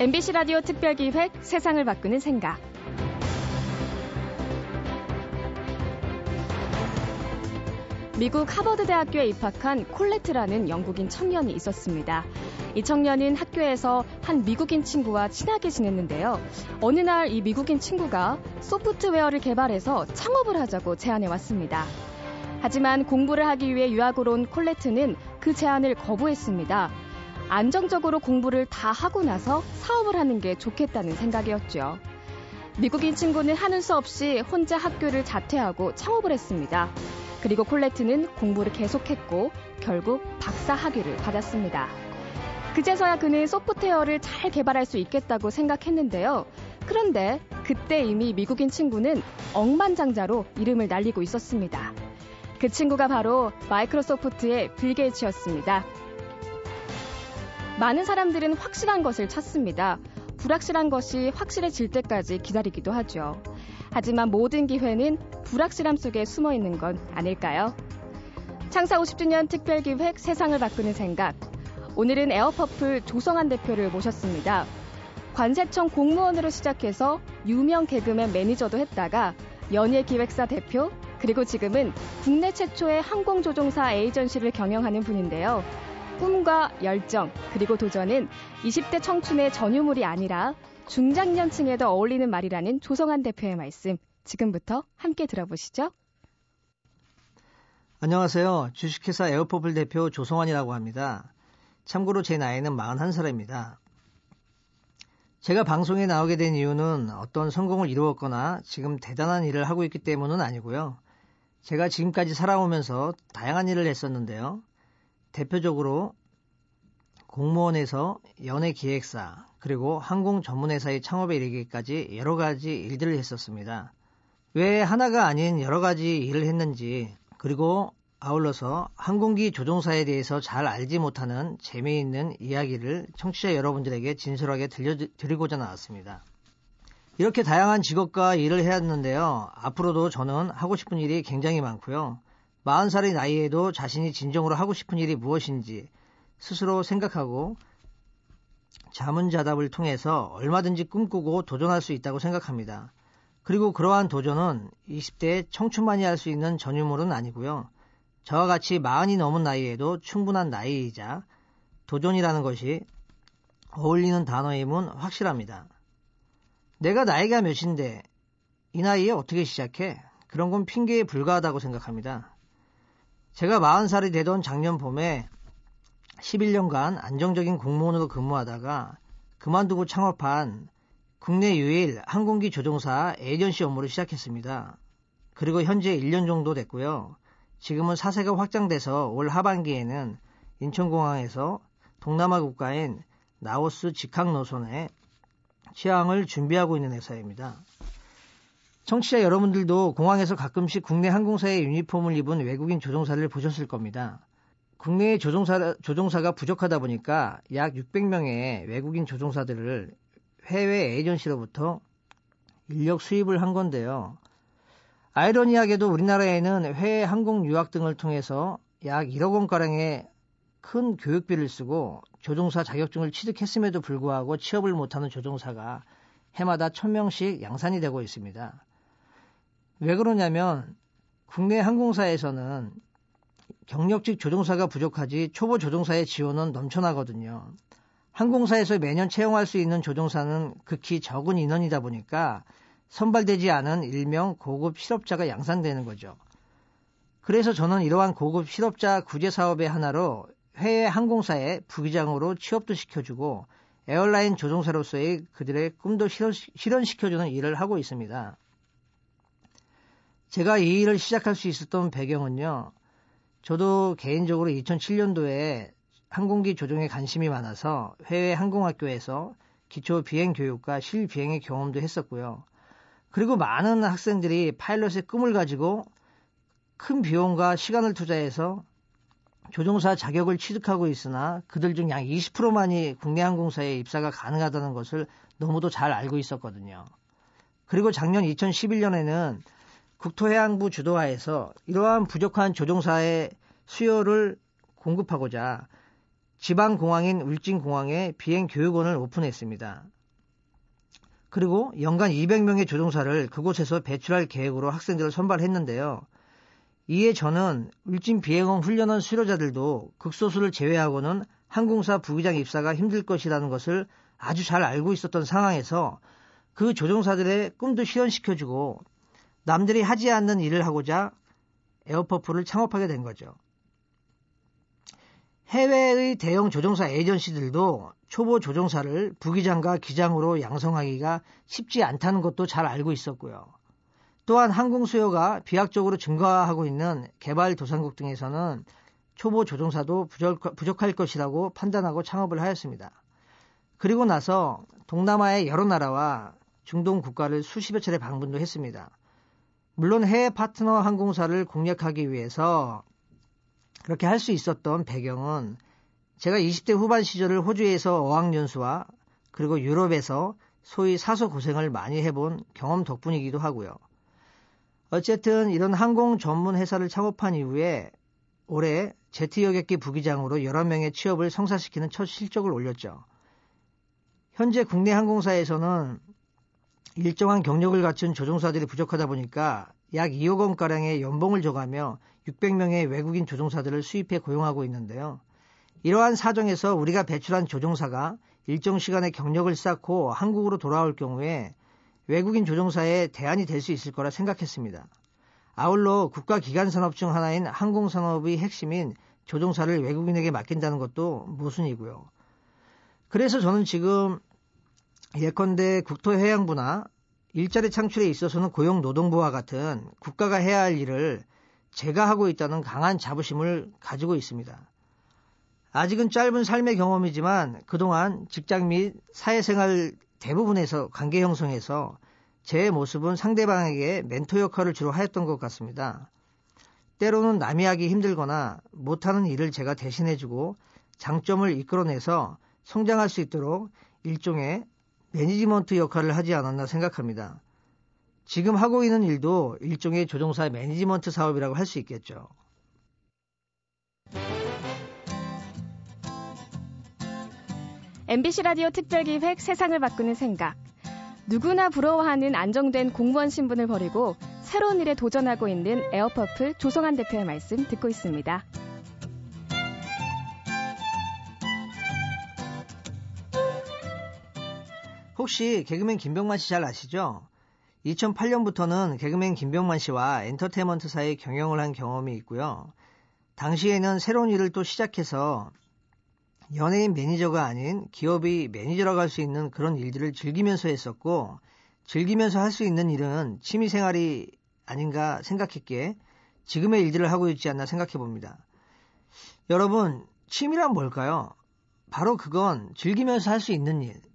MBC 라디오 특별기획 세상을 바꾸는 생각. 미국 하버드 대학교에 입학한 콜레트라는 영국인 청년이 있었습니다. 이 청년은 학교에서 한 미국인 친구와 친하게 지냈는데요. 어느 날 이 미국인 친구가 소프트웨어를 개발해서 창업을 하자고 제안해 왔습니다. 하지만 공부를 하기 위해 유학으로 온 콜레트는 그 제안을 거부했습니다. 안정적으로 공부를 다 하고 나서 사업을 하는 게 좋겠다는 생각이었죠. 미국인 친구는 하는 수 없이 혼자 학교를 자퇴하고 창업을 했습니다. 그리고 콜레트는 공부를 계속했고 결국 박사 학위를 받았습니다. 그제서야 그는 소프트웨어를 잘 개발할 수 있겠다고 생각했는데요. 그런데 그때 이미 미국인 친구는 억만장자로 이름을 날리고 있었습니다. 그 친구가 바로 마이크로소프트의 빌 게이츠였습니다. 많은 사람들은 확실한 것을 찾습니다. 불확실한 것이 확실해질 때까지 기다리기도 하죠. 하지만 모든 기회는 불확실함 속에 숨어 있는 건 아닐까요? 창사 50주년 특별기획 세상을 바꾸는 생각. 오늘은 에어퍼플 조성한 대표를 모셨습니다. 관세청 공무원으로 시작해서 유명 개그맨 매니저도 했다가 연예기획사 대표, 그리고 지금은 국내 최초의 항공조종사 에이전시를 경영하는 분인데요. 꿈과 열정, 그리고 도전은 20대 청춘의 전유물이 아니라 중장년층에도 어울리는 말이라는 조성한 대표의 말씀. 지금부터 함께 들어보시죠. 안녕하세요. 주식회사 에어포블 대표 조성환이라고 합니다. 참고로 제 나이는 41살입니다. 제가 방송에 나오게 된 이유는 어떤 성공을 이루었거나 지금 대단한 일을 하고 있기 때문은 아니고요. 제가 지금까지 살아오면서 다양한 일을 했었는데요. 대표적으로 공무원에서 연예 기획사 그리고 항공 전문회사의 창업에 이르기까지 여러 가지 일들을 했었습니다. 왜 하나가 아닌 여러 가지 일을 했는지 그리고 아울러서 항공기 조종사에 대해서 잘 알지 못하는 재미있는 이야기를 청취자 여러분들에게 진솔하게 들려드리고자 나왔습니다. 이렇게 다양한 직업과 일을 해왔는데요. 앞으로도 저는 하고 싶은 일이 굉장히 많고요. 40살의 나이에도 자신이 진정으로 하고 싶은 일이 무엇인지 스스로 생각하고 자문자답을 통해서 얼마든지 꿈꾸고 도전할 수 있다고 생각합니다. 그리고 그러한 도전은 20대 청춘만이 할 수 있는 전유물은 아니고요. 저와 같이 마흔이 넘은 나이에도 충분한 나이이자 도전이라는 것이 어울리는 단어임은 확실합니다. 내가 나이가 몇인데 이 나이에 어떻게 시작해? 그런 건 핑계에 불과하다고 생각합니다. 제가 40살이 되던 작년 봄에 11년간 안정적인 공무원으로 근무하다가 그만두고 창업한 국내 유일 항공기 조종사 에이전시 업무를 시작했습니다. 그리고 현재 1년 정도 됐고요. 지금은 사세가 확장돼서 올 하반기에는 인천공항에서 동남아 국가인 나우스 직항 노선에 취항을 준비하고 있는 회사입니다. 청취자 여러분들도 공항에서 가끔씩 국내 항공사의 유니폼을 입은 외국인 조종사를 보셨을 겁니다. 국내의 조종사, 조종사가 부족하다 보니까 약 600명의 외국인 조종사들을 해외 에이전시로부터 인력 수입을 한 건데요. 아이러니하게도 우리나라에는 해외 항공 유학 등을 통해서 약 1억 원가량의 큰 교육비를 쓰고 조종사 자격증을 취득했음에도 불구하고 취업을 못하는 조종사가 해마다 1000명씩 양산이 되고 있습니다. 왜 그러냐면 국내 항공사에서는 경력직 조종사가 부족하지 초보 조종사의 지원은 넘쳐나거든요. 항공사에서 매년 채용할 수 있는 조종사는 극히 적은 인원이다 보니까 선발되지 않은 일명 고급 실업자가 양산되는 거죠. 그래서 저는 이러한 고급 실업자 구제 사업의 하나로 해외 항공사에 부기장으로 취업도 시켜주고 에어라인 조종사로서의 그들의 꿈도 실현시켜주는 일을 하고 있습니다. 제가 이 일을 시작할 수 있었던 배경은요. 저도 개인적으로 2007년도에 항공기 조종에 관심이 많아서 해외 항공학교에서 기초 비행 교육과 실비행의 경험도 했었고요. 그리고 많은 학생들이 파일럿의 꿈을 가지고 큰 비용과 시간을 투자해서 조종사 자격을 취득하고 있으나 그들 중 약 20%만이 국내 항공사에 입사가 가능하다는 것을 너무도 잘 알고 있었거든요. 그리고 작년 2011년에는 국토해양부 주도하에서 이러한 부족한 조종사의 수요를 공급하고자 지방 공항인 울진공항에 비행 교육원을 오픈했습니다. 그리고 연간 200명의 조종사를 그곳에서 배출할 계획으로 학생들을 선발했는데요. 이에 저는 울진 비행원 훈련원 수료자들도 극소수를 제외하고는 항공사 부기장 입사가 힘들 것이라는 것을 아주 잘 알고 있었던 상황에서 그 조종사들의 꿈도 실현시켜주고 남들이 하지 않는 일을 하고자 에어퍼프를 창업하게 된 거죠. 해외의 대형 조종사 에이전시들도 초보 조종사를 부기장과 기장으로 양성하기가 쉽지 않다는 것도 잘 알고 있었고요. 또한 항공 수요가 비약적으로 증가하고 있는 개발 도상국 등에서는 초보 조종사도 부족, 할 것이라고 판단하고 창업을 하였습니다. 그리고 나서 동남아의 여러 나라와 중동 국가를 수십여 차례 방문도 했습니다. 물론 해외 파트너 항공사를 공략하기 위해서 그렇게 할 수 있었던 배경은 제가 20대 후반 시절을 호주에서 어학연수와 그리고 유럽에서 소위 사소 고생을 많이 해본 경험 덕분이기도 하고요. 어쨌든 이런 항공 전문 회사를 창업한 이후에 올해 제트 여객기 부기장으로 여러 명의 취업을 성사시키는 첫 실적을 올렸죠. 현재 국내 항공사에서는 일정한 경력을 갖춘 조종사들이 부족하다 보니까 약 2억 원가량의 연봉을 줘가며 600명의 외국인 조종사들을 수입해 고용하고 있는데요. 이러한 사정에서 우리가 배출한 조종사가 일정 시간의 경력을 쌓고 한국으로 돌아올 경우에 외국인 조종사의 대안이 될 수 있을 거라 생각했습니다. 아울러 국가 기관 산업 중 하나인 항공산업의 핵심인 조종사를 외국인에게 맡긴다는 것도 모순이고요. 그래서 저는 지금 예컨대 국토해양부나 일자리 창출에 있어서는 고용노동부와 같은 국가가 해야 할 일을 제가 하고 있다는 강한 자부심을 가지고 있습니다. 아직은 짧은 삶의 경험이지만 그동안 직장 및 사회생활 대부분에서 관계 형성에서 제 모습은 상대방에게 멘토 역할을 주로 하였던 것 같습니다. 때로는 남이 하기 힘들거나 못하는 일을 제가 대신해주고 장점을 이끌어내서 성장할 수 있도록 일종의 매니지먼트 역할을 하지 않았나 생각합니다. 지금 하고 있는 일도 일종의 조종사 매니지먼트 사업이라고 할 수 있겠죠. MBC 라디오 특별기획 세상을 바꾸는 생각. 누구나 부러워하는 안정된 공무원 신분을 버리고 새로운 일에 도전하고 있는 에어퍼플 조성한 대표의 말씀 듣고 있습니다. 혹시 개그맨 김병만 씨 잘 아시죠? 2008년부터는 개그맨 김병만 씨와 엔터테인먼트사의 경영을 한 경험이 있고요. 당시에는 새로운 일을 또 시작해서 연예인 매니저가 아닌 기업의 매니저라고 할 수 있는 그런 일들을 즐기면서 했었고, 즐기면서 할 수 있는 일은 취미 생활이 아닌가 생각했기에 지금의 일들을 하고 있지 않나 생각해 봅니다. 여러분, 취미란 뭘까요? 바로 그건 즐기면서 할 수 있는 일,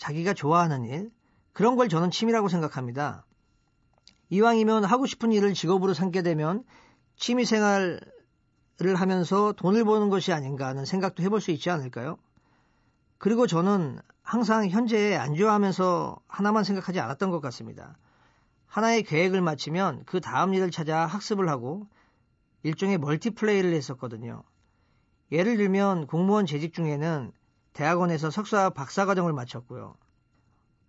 자기가 좋아하는 일, 그런 걸 저는 취미라고 생각합니다. 이왕이면 하고 싶은 일을 직업으로 삼게 되면 취미 생활을 하면서 돈을 버는 것이 아닌가 하는 생각도 해볼 수 있지 않을까요? 그리고 저는 항상 현재에 안주하면서 하나만 생각하지 않았던 것 같습니다. 하나의 계획을 마치면 그 다음 일을 찾아 학습을 하고 일종의 멀티플레이를 했었거든요. 예를 들면 공무원 재직 중에는 대학원에서 석사 박사 과정을 마쳤고요.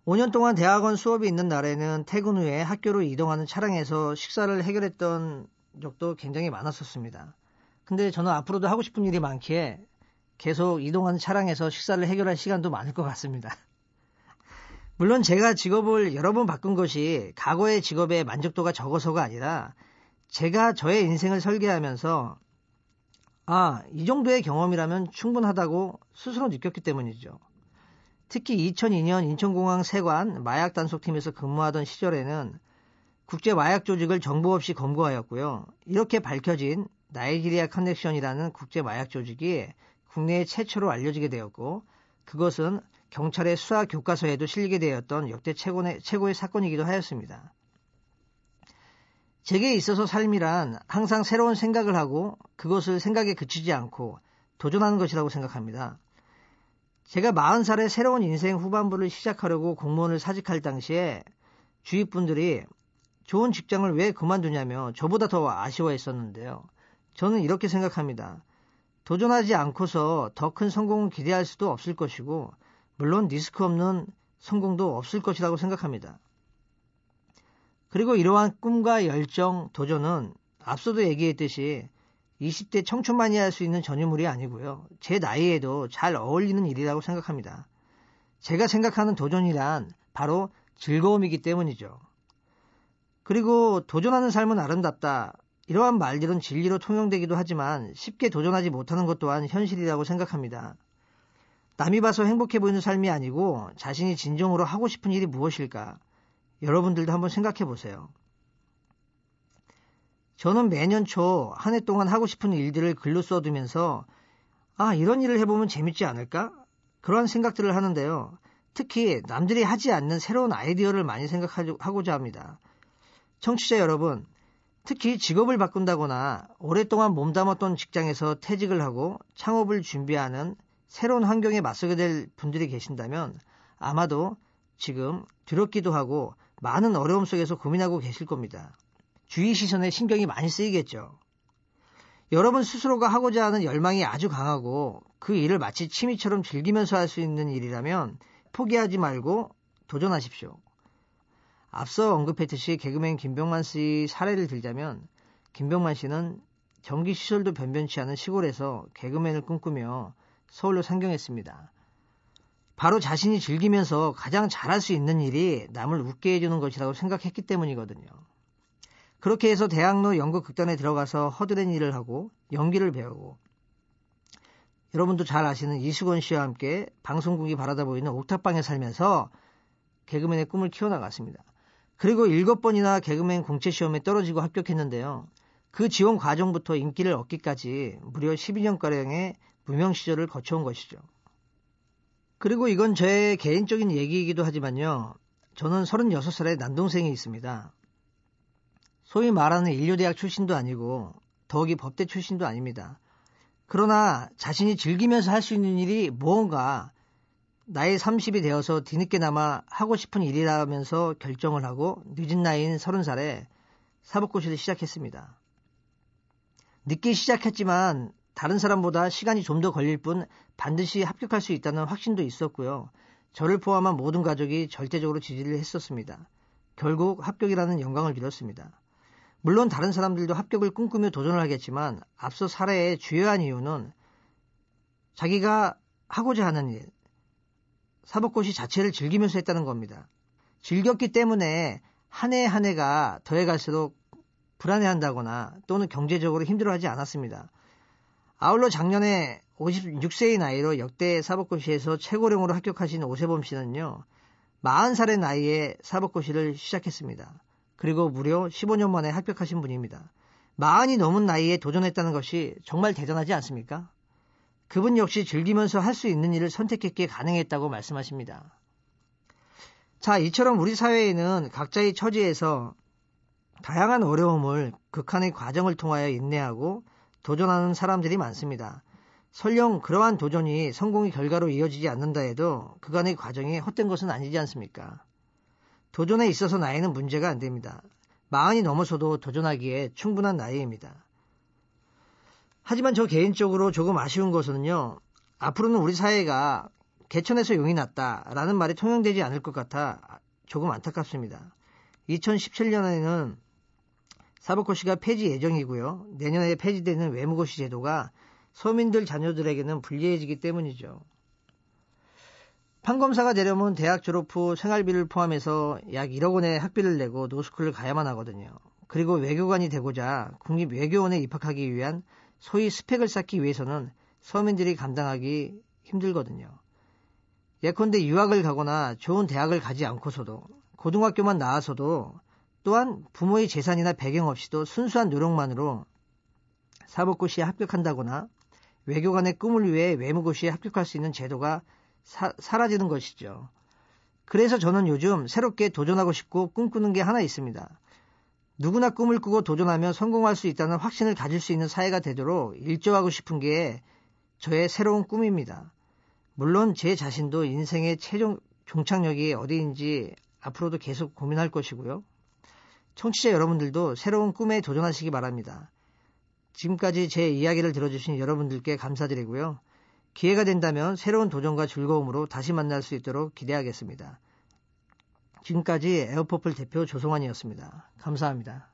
5년 동안 대학원 수업이 있는 날에는 퇴근 후에 학교로 이동하는 차량에서 식사를 해결했던 적도 굉장히 많았었습니다. 근데 저는 앞으로도 하고 싶은 일이 많기에 계속 이동하는 차량에서 식사를 해결할 시간도 많을 것 같습니다. 물론 제가 직업을 여러 번 바꾼 것이 과거의 직업의 만족도가 적어서가 아니라 제가 저의 인생을 설계하면서 아, 이 정도의 경험이라면 충분하다고 스스로 느꼈기 때문이죠. 특히 2002년 인천공항 세관 마약 단속팀에서 근무하던 시절에는 국제 마약 조직을 정보 없이 검거하였고요. 이렇게 밝혀진 나이지리아 커넥션이라는 국제 마약 조직이 국내에 최초로 알려지게 되었고 그것은 경찰의 수사 교과서에도 실리게 되었던 역대 최고의, 최고의 사건이기도 하였습니다. 제게 있어서 삶이란 항상 새로운 생각을 하고 그것을 생각에 그치지 않고 도전하는 것이라고 생각합니다. 제가 40살에 새로운 인생 후반부를 시작하려고 공무원을 사직할 당시에 주위 분들이 좋은 직장을 왜 그만두냐며 저보다 더 아쉬워했었는데요. 저는 이렇게 생각합니다. 도전하지 않고서 더 큰 성공을 기대할 수도 없을 것이고, 물론 리스크 없는 성공도 없을 것이라고 생각합니다. 그리고 이러한 꿈과 열정, 도전은 앞서도 얘기했듯이 20대 청춘만이 할 수 있는 전유물이 아니고요. 제 나이에도 잘 어울리는 일이라고 생각합니다. 제가 생각하는 도전이란 바로 즐거움이기 때문이죠. 그리고 도전하는 삶은 아름답다. 이러한 말들은 진리로 통용되기도 하지만 쉽게 도전하지 못하는 것 또한 현실이라고 생각합니다. 남이 봐서 행복해 보이는 삶이 아니고 자신이 진정으로 하고 싶은 일이 무엇일까? 여러분들도 한번 생각해 보세요. 저는 매년 초 한 해 동안 하고 싶은 일들을 글로 써두면서 아, 이런 일을 해보면 재밌지 않을까? 그러한 생각들을 하는데요. 특히 남들이 하지 않는 새로운 아이디어를 많이 생각하고자 합니다. 청취자 여러분, 특히 직업을 바꾼다거나 오랫동안 몸담았던 직장에서 퇴직을 하고 창업을 준비하는 새로운 환경에 맞서게 될 분들이 계신다면 아마도 지금 두렵기도 하고 많은 어려움 속에서 고민하고 계실 겁니다. 주위 시선에 신경이 많이 쓰이겠죠. 여러분 스스로가 하고자 하는 열망이 아주 강하고 그 일을 마치 취미처럼 즐기면서 할 수 있는 일이라면 포기하지 말고 도전하십시오. 앞서 언급했듯이 개그맨 김병만 씨 사례를 들자면 김병만 씨는 전기 시설도 변변치 않은 시골에서 개그맨을 꿈꾸며 서울로 상경했습니다. 바로 자신이 즐기면서 가장 잘할 수 있는 일이 남을 웃게 해주는 것이라고 생각했기 때문이거든요. 그렇게 해서 대학로 연극 극단에 들어가서 허드렛 일을 하고 연기를 배우고 여러분도 잘 아시는 이수건 씨와 함께 방송국이 바라다 보이는 옥탑방에 살면서 개그맨의 꿈을 키워나갔습니다. 그리고 일곱 번이나 개그맨 공채 시험에 떨어지고 합격했는데요. 그 지원 과정부터 인기를 얻기까지 무려 12년가량의 무명 시절을 거쳐온 것이죠. 그리고 이건 제 개인적인 얘기이기도 하지만요. 저는 36살의 남동생이 있습니다. 소위 말하는 인류대학 출신도 아니고 더욱이 법대 출신도 아닙니다. 그러나 자신이 즐기면서 할 수 있는 일이 무언가 나이 30이 되어서 뒤늦게나마 하고 싶은 일이라면서 결정을 하고 늦은 나이인 30살에 사법고시를 시작했습니다. 늦게 시작했지만 다른 사람보다 시간이 좀 더 걸릴 뿐 반드시 합격할 수 있다는 확신도 있었고요. 저를 포함한 모든 가족이 절대적으로 지지를 했었습니다. 결국 합격이라는 영광을 빌었습니다. 물론 다른 사람들도 합격을 꿈꾸며 도전을 하겠지만 앞서 사례의 주요한 이유는 자기가 하고자 하는 일, 사법고시 자체를 즐기면서 했다는 겁니다. 즐겼기 때문에 한 해 한 해가 더해갈수록 불안해한다거나 또는 경제적으로 힘들어하지 않았습니다. 아울러 작년에 56세의 나이로 역대 사법고시에서 최고령으로 합격하신 오세범 씨는요, 40살의 나이에 사법고시를 시작했습니다. 그리고 무려 15년 만에 합격하신 분입니다. 마흔이 넘은 나이에 도전했다는 것이 정말 대단하지 않습니까? 그분 역시 즐기면서 할 수 있는 일을 선택했기에 가능했다고 말씀하십니다. 자, 이처럼 우리 사회에는 각자의 처지에서 다양한 어려움을 극한의 과정을 통하여 인내하고 도전하는 사람들이 많습니다. 설령 그러한 도전이 성공의 결과로 이어지지 않는다 해도 그간의 과정이 헛된 것은 아니지 않습니까? 도전에 있어서 나이는 문제가 안 됩니다. 마흔이 넘어서도 도전하기에 충분한 나이입니다. 하지만 저 개인적으로 조금 아쉬운 것은요, 앞으로는 우리 사회가 개천에서 용이 났다라는 말이 통용되지 않을 것 같아 조금 안타깝습니다. 2017년에는 사법고시가 폐지 예정이고요. 내년에 폐지되는 외무고시 제도가 서민들 자녀들에게는 불리해지기 때문이죠. 판검사가 되려면 대학 졸업 후 생활비를 포함해서 약 1억 원의 학비를 내고 노스쿨을 가야만 하거든요. 그리고 외교관이 되고자 국립외교원에 입학하기 위한 소위 스펙을 쌓기 위해서는 서민들이 감당하기 힘들거든요. 예컨대 유학을 가거나 좋은 대학을 가지 않고서도 고등학교만 나와서도 또한 부모의 재산이나 배경 없이도 순수한 노력만으로 사법고시에 합격한다거나 외교관의 꿈을 위해 외무고시에 합격할 수 있는 제도가 사, 사라지는 것이죠. 그래서 저는 요즘 새롭게 도전하고 싶고 꿈꾸는 게 하나 있습니다. 누구나 꿈을 꾸고 도전하면 성공할 수 있다는 확신을 가질 수 있는 사회가 되도록 일조하고 싶은 게 저의 새로운 꿈입니다. 물론 제 자신도 인생의 최종 종착역이 어디인지 앞으로도 계속 고민할 것이고요. 청취자 여러분들도 새로운 꿈에 도전하시기 바랍니다. 지금까지 제 이야기를 들어주신 여러분들께 감사드리고요. 기회가 된다면 새로운 도전과 즐거움으로 다시 만날 수 있도록 기대하겠습니다. 지금까지 에어퍼플 대표 조성환이었습니다. 감사합니다.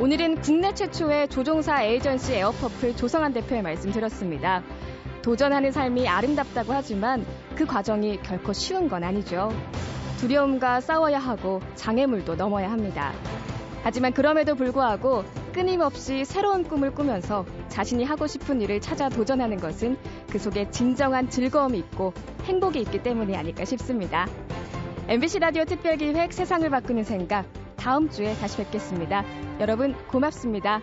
오늘은 국내 최초의 조종사 에이전시 에어퍼플 조성환 대표의 말씀 드렸습니다. 도전하는 삶이 아름답다고 하지만 그 과정이 결코 쉬운 건 아니죠. 두려움과 싸워야 하고 장애물도 넘어야 합니다. 하지만 그럼에도 불구하고 끊임없이 새로운 꿈을 꾸면서 자신이 하고 싶은 일을 찾아 도전하는 것은 그 속에 진정한 즐거움이 있고 행복이 있기 때문이 아닐까 싶습니다. MBC 라디오 특별기획 세상을 바꾸는 생각 다음 주에 다시 뵙겠습니다. 여러분 고맙습니다.